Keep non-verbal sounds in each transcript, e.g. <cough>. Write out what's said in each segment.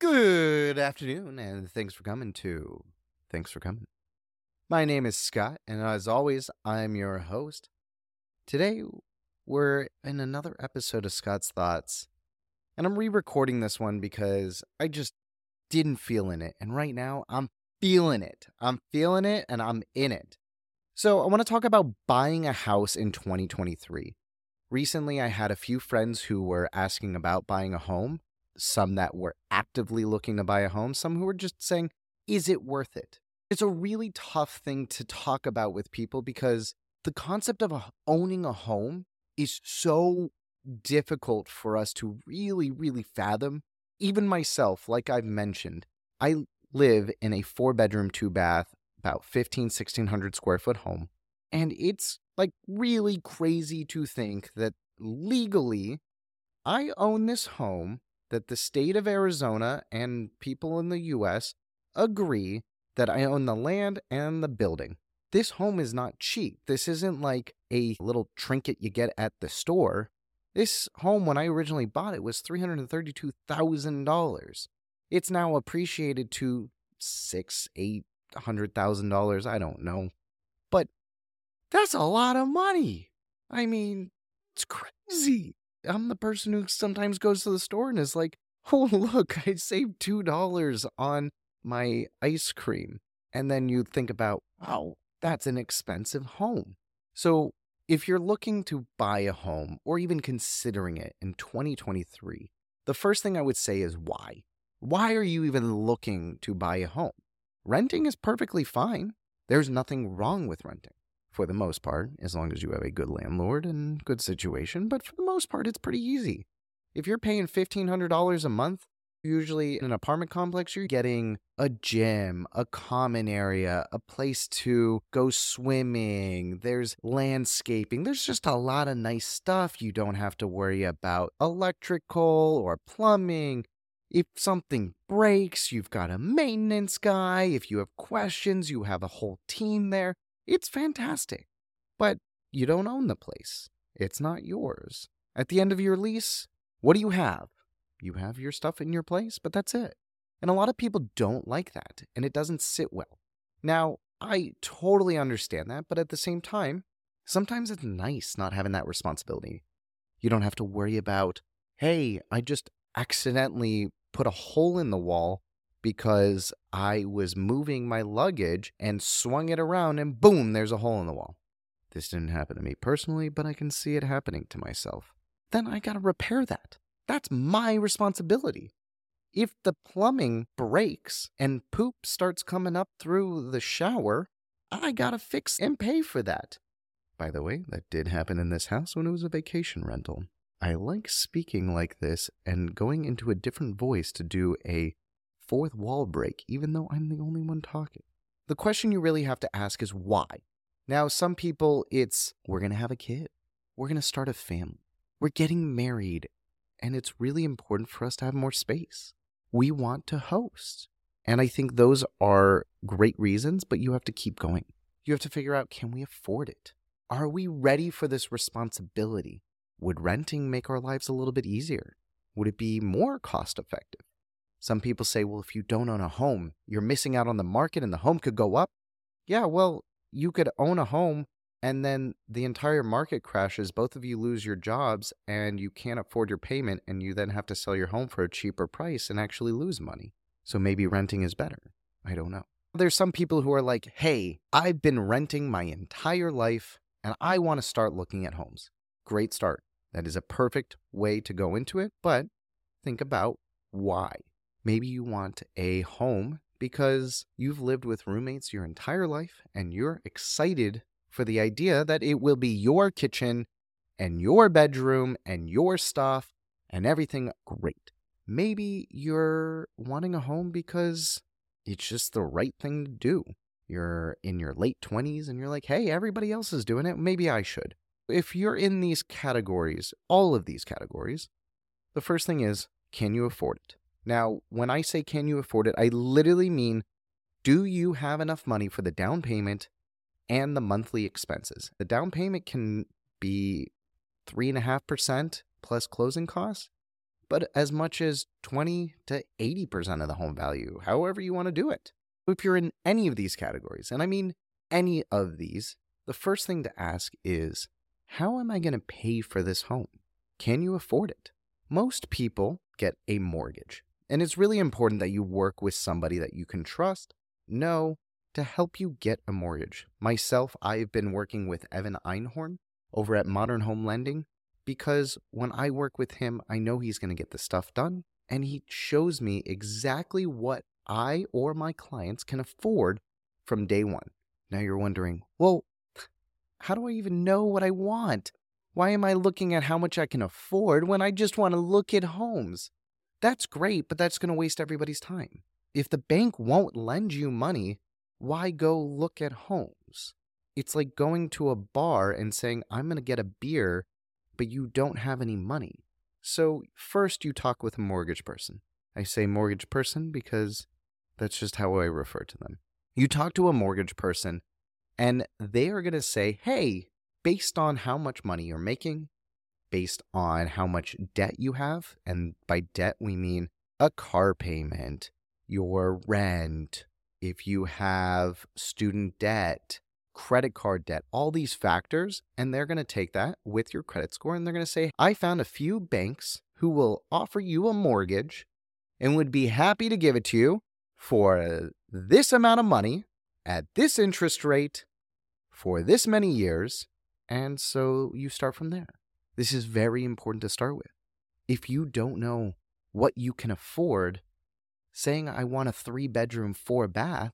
Good afternoon, and thanks for coming to Thanks for Coming. My name is Scott, and as always, I'm your host. Today, we're in another episode of Scott's Thoughts, and I'm re recording this one because I just didn't feel in it. And right now, I'm feeling it. I'm feeling it, and I'm in it. So, I want to talk about buying a house in 2023. Recently, I had a few friends who were asking about buying a home some that were actively looking to buy a home, some who were just saying, is it worth it? It's a really tough thing to talk about with people because the concept of owning a home is so difficult for us to really, really fathom. Even myself, like I've mentioned, I live in a four bedroom, two bath, about 15, 1600 square foot home. And it's like really crazy to think that legally I own this home that the state of Arizona and people in the US agree that I own the land and the building. This home is not cheap. This isn't like a little trinket you get at the store. This home, when I originally bought it, was $332,000. It's now appreciated to six, eight hundred thousand dollars. I don't know. But that's a lot of money. I mean, it's crazy. I'm the person who sometimes goes to the store and is like, <laughs> oh, look, I saved $2 on my ice cream. And then you think about, wow, that's an expensive home. So if you're looking to buy a home or even considering it in 2023, the first thing I would say is why? Why are you even looking to buy a home? Renting is perfectly fine. There's nothing wrong with renting for the most part, as long as you have a good landlord and good situation. But for the most part, it's pretty easy. If you're paying $1,500 a month, usually in an apartment complex, you're getting a gym, a common area, a place to go swimming. There's landscaping. There's just a lot of nice stuff. You don't have to worry about electrical or plumbing. If something breaks, you've got a maintenance guy. If you have questions, you have a whole team there. It's fantastic. But you don't own the place, it's not yours. At the end of your lease, what do you have? You have your stuff in your place, but that's it. And a lot of people don't like that, and it doesn't sit well. Now, I totally understand that, but at the same time, sometimes it's nice not having that responsibility. You don't have to worry about, hey, I just accidentally put a hole in the wall because I was moving my luggage and swung it around, and boom, there's a hole in the wall. This didn't happen to me personally, but I can see it happening to myself. Then I gotta repair that. That's my responsibility. If the plumbing breaks and poop starts coming up through the shower, I gotta fix and pay for that. By the way, that did happen in this house when it was a vacation rental. I like speaking like this and going into a different voice to do a fourth wall break, even though I'm the only one talking. The question you really have to ask is why? Now, some people, it's we're going to have a kid, we're going to start a family, we're getting married, and it's really important for us to have more space. We want to host. And I think those are great reasons, but you have to keep going. You have to figure out can we afford it? Are we ready for this responsibility? Would renting make our lives a little bit easier? Would it be more cost effective? Some people say, well, if you don't own a home, you're missing out on the market and the home could go up. Yeah, well, you could own a home and then the entire market crashes. Both of you lose your jobs and you can't afford your payment, and you then have to sell your home for a cheaper price and actually lose money. So maybe renting is better. I don't know. There's some people who are like, hey, I've been renting my entire life and I want to start looking at homes. Great start. That is a perfect way to go into it, but think about why. Maybe you want a home because you've lived with roommates your entire life and you're excited for the idea that it will be your kitchen and your bedroom and your stuff and everything great. Maybe you're wanting a home because it's just the right thing to do. You're in your late 20s and you're like, hey, everybody else is doing it. Maybe I should. If you're in these categories, all of these categories, the first thing is, can you afford it? Now, when I say can you afford it, I literally mean do you have enough money for the down payment and the monthly expenses? The down payment can be 3.5% plus closing costs. but as much as 20 to 80% of the home value, however you want to do it. If you're in any of these categories, and I mean any of these, the first thing to ask is how am I going to pay for this home? Can you afford it? Most people get a mortgage, and it's really important that you work with somebody that you can trust, know, to help you get a mortgage. Myself, I've been working with Evan Einhorn over at Modern Home Lending because when I work with him, I know he's going to get the stuff done and he shows me exactly what I or my clients can afford from day one. Now you're wondering, well, how do I even know what I want? Why am I looking at how much I can afford when I just want to look at homes? That's great, but that's going to waste everybody's time. If the bank won't lend you money, why go look at homes? It's like going to a bar and saying, I'm going to get a beer but you don't have any money. So, first you talk with a mortgage person. I say mortgage person because that's just how I refer to them. You talk to a mortgage person, and they are going to say, hey, based on how much money you're making, based on how much debt you have, and by debt we mean a car payment, your rent, if you have student debt, credit card debt, all these factors. And they're going to take that with your credit score and they're going to say, I found a few banks who will offer you a mortgage and would be happy to give it to you for this amount of money at this interest rate for this many years. And so you start from there. This is very important to start with. If you don't know what you can afford, saying I want a three bedroom, four bath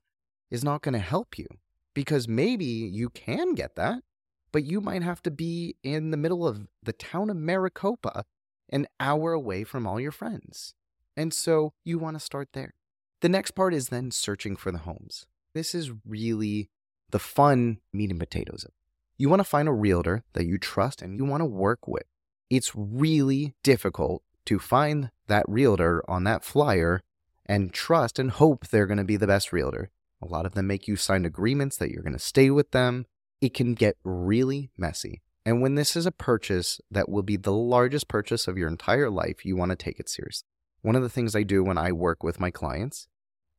is not going to help you because maybe you can get that, but you might have to be in the middle of the town of Maricopa, an hour away from all your friends. And so you want to start there. The next part is then searching for the homes. This is really the fun meat and potatoes of You want to find a realtor that you trust and you want to work with. It's really difficult to find that realtor on that flyer and trust and hope they're going to be the best realtor. A lot of them make you sign agreements that you're going to stay with them. It can get really messy. And when this is a purchase that will be the largest purchase of your entire life, you want to take it seriously. One of the things I do when I work with my clients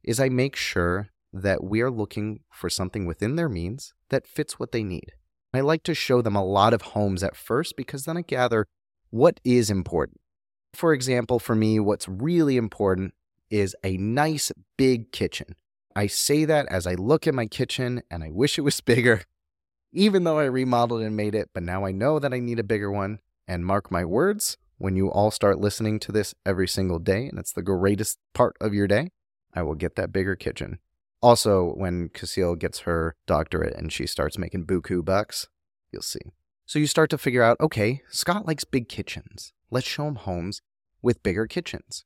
is I make sure that we are looking for something within their means that fits what they need. I like to show them a lot of homes at first because then I gather what is important. For example, for me, what's really important is a nice big kitchen. I say that as I look at my kitchen and I wish it was <laughs> bigger, even though I remodeled and made it, but now I know that I need a bigger one. And mark my words, when you all start listening to this every single day, and it's the greatest part of your day, I will get that bigger kitchen. Also, when Casil gets her doctorate and she starts making buku bucks, you'll see. So you start to figure out okay, Scott likes big kitchens. Let's show him homes with bigger kitchens.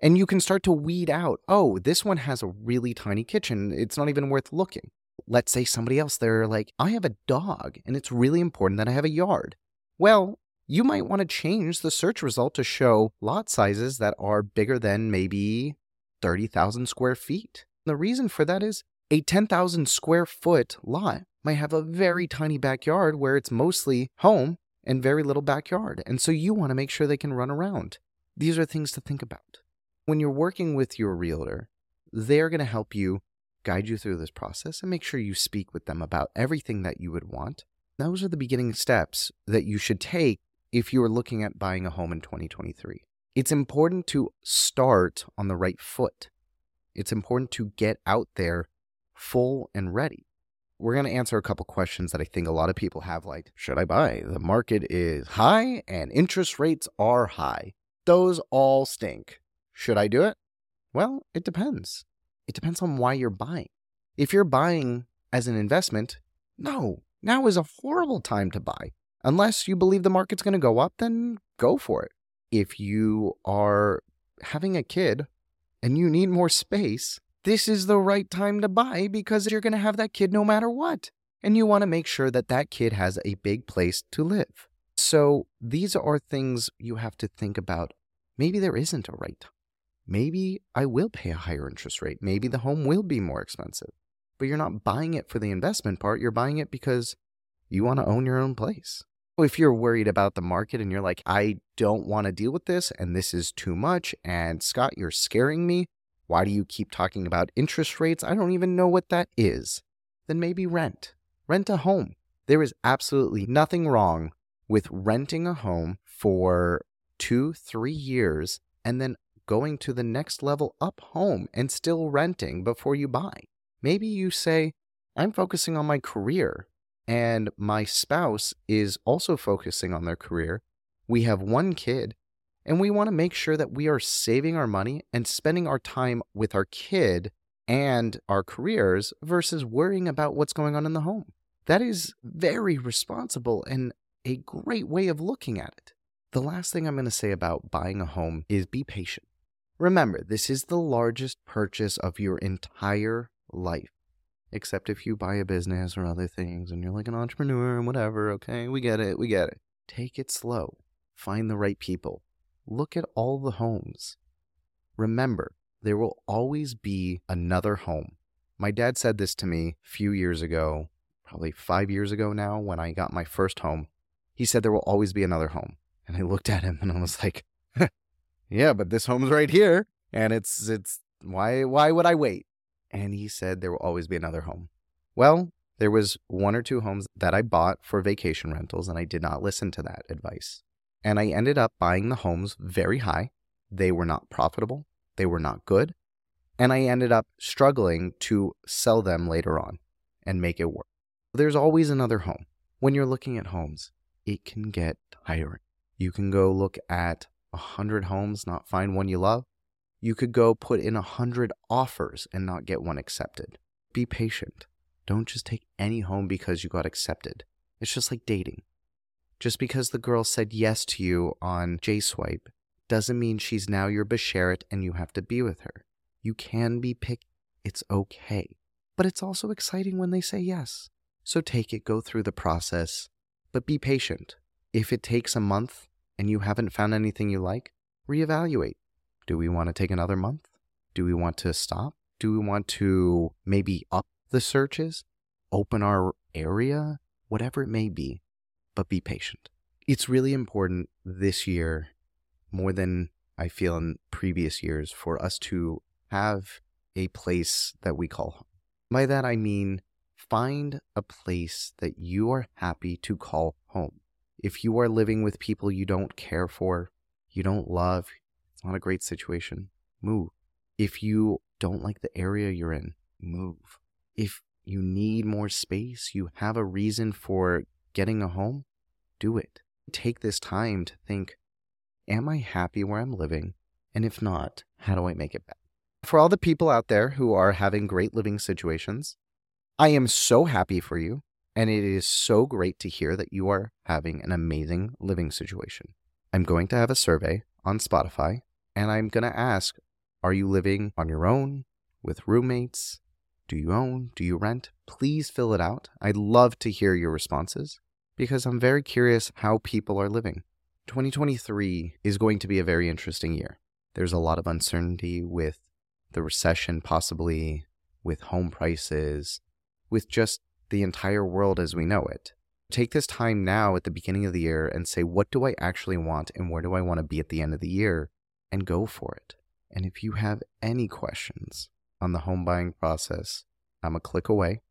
And you can start to weed out, oh, this one has a really tiny kitchen. It's not even worth looking. Let's say somebody else, they're like, I have a dog and it's really important that I have a yard. Well, you might want to change the search result to show lot sizes that are bigger than maybe 30,000 square feet. The reason for that is a 10,000 square foot lot might have a very tiny backyard where it's mostly home and very little backyard. And so you want to make sure they can run around. These are things to think about when you're working with your realtor, they're going to help you guide you through this process and make sure you speak with them about everything that you would want. Those are the beginning steps that you should take if you are looking at buying a home in 2023. It's important to start on the right foot. It's important to get out there full and ready. We're going to answer a couple questions that I think a lot of people have like, should I buy? The market is high and interest rates are high. Those all stink. Should I do it? Well, it depends. It depends on why you're buying. If you're buying as an investment, no, now is a horrible time to buy. Unless you believe the market's going to go up, then go for it. If you are having a kid and you need more space, this is the right time to buy because you're going to have that kid no matter what. And you want to make sure that that kid has a big place to live. So these are things you have to think about. Maybe there isn't a right time maybe I will pay a higher interest rate. Maybe the home will be more expensive. But you're not buying it for the investment part. You're buying it because you want to own your own place. If you're worried about the market and you're like, I don't want to deal with this and this is too much, and Scott, you're scaring me. Why do you keep talking about interest rates? I don't even know what that is. Then maybe rent. Rent a home. There is absolutely nothing wrong with renting a home for two, three years and then going to the next level up home and still renting before you buy. Maybe you say, I'm focusing on my career and my spouse is also focusing on their career. We have one kid and we want to make sure that we are saving our money and spending our time with our kid and our careers versus worrying about what's going on in the home. That is very responsible and a great way of looking at it. The last thing I'm going to say about buying a home is be patient. Remember, this is the largest purchase of your entire life. Except if you buy a business or other things and you're like an entrepreneur and whatever, okay, we get it, we get it. Take it slow. Find the right people. Look at all the homes. Remember, there will always be another home. My dad said this to me a few years ago, probably five years ago now, when I got my first home. He said there will always be another home. And I looked at him and I was like, <laughs> yeah, but this home's right here. And it's, it's, why, why would I wait? And he said there will always be another home. Well, there was one or two homes that I bought for vacation rentals and I did not listen to that advice. And I ended up buying the homes very high. They were not profitable. They were not good. And I ended up struggling to sell them later on and make it work. There's always another home. When you're looking at homes, it can get tiring. You can go look at a hundred homes, not find one you love. You could go put in a hundred offers and not get one accepted. Be patient. Don't just take any home because you got accepted. It's just like dating. Just because the girl said yes to you on JSwipe doesn't mean she's now your Basheret and you have to be with her. You can be picked. It's okay. But it's also exciting when they say yes. So take it, go through the process, but be patient. If it takes a month and you haven't found anything you like, reevaluate. Do we want to take another month? Do we want to stop? Do we want to maybe up the searches, open our area, whatever it may be, but be patient. It's really important this year, more than I feel in previous years, for us to have a place that we call home. By that, I mean find a place that you are happy to call home. If you are living with people you don't care for, you don't love, it's not a great situation, move. If you don't like the area you're in, move. If you need more space, you have a reason for getting a home, do it. Take this time to think Am I happy where I'm living? And if not, how do I make it better? For all the people out there who are having great living situations, I am so happy for you. And it is so great to hear that you are having an amazing living situation. I'm going to have a survey on Spotify and I'm going to ask Are you living on your own, with roommates? Do you own? Do you rent? Please fill it out. I'd love to hear your responses because I'm very curious how people are living. 2023 is going to be a very interesting year. There's a lot of uncertainty with the recession, possibly with home prices, with just the entire world as we know it. Take this time now at the beginning of the year and say, what do I actually want and where do I want to be at the end of the year? And go for it. And if you have any questions on the home buying process, I'm a click away.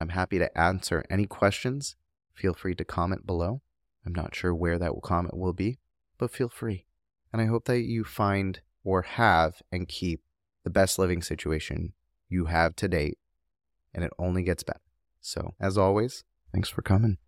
I'm happy to answer any questions. Feel free to comment below. I'm not sure where that comment will be, but feel free. And I hope that you find or have and keep the best living situation you have to date, and it only gets better. So, as always, thanks for coming.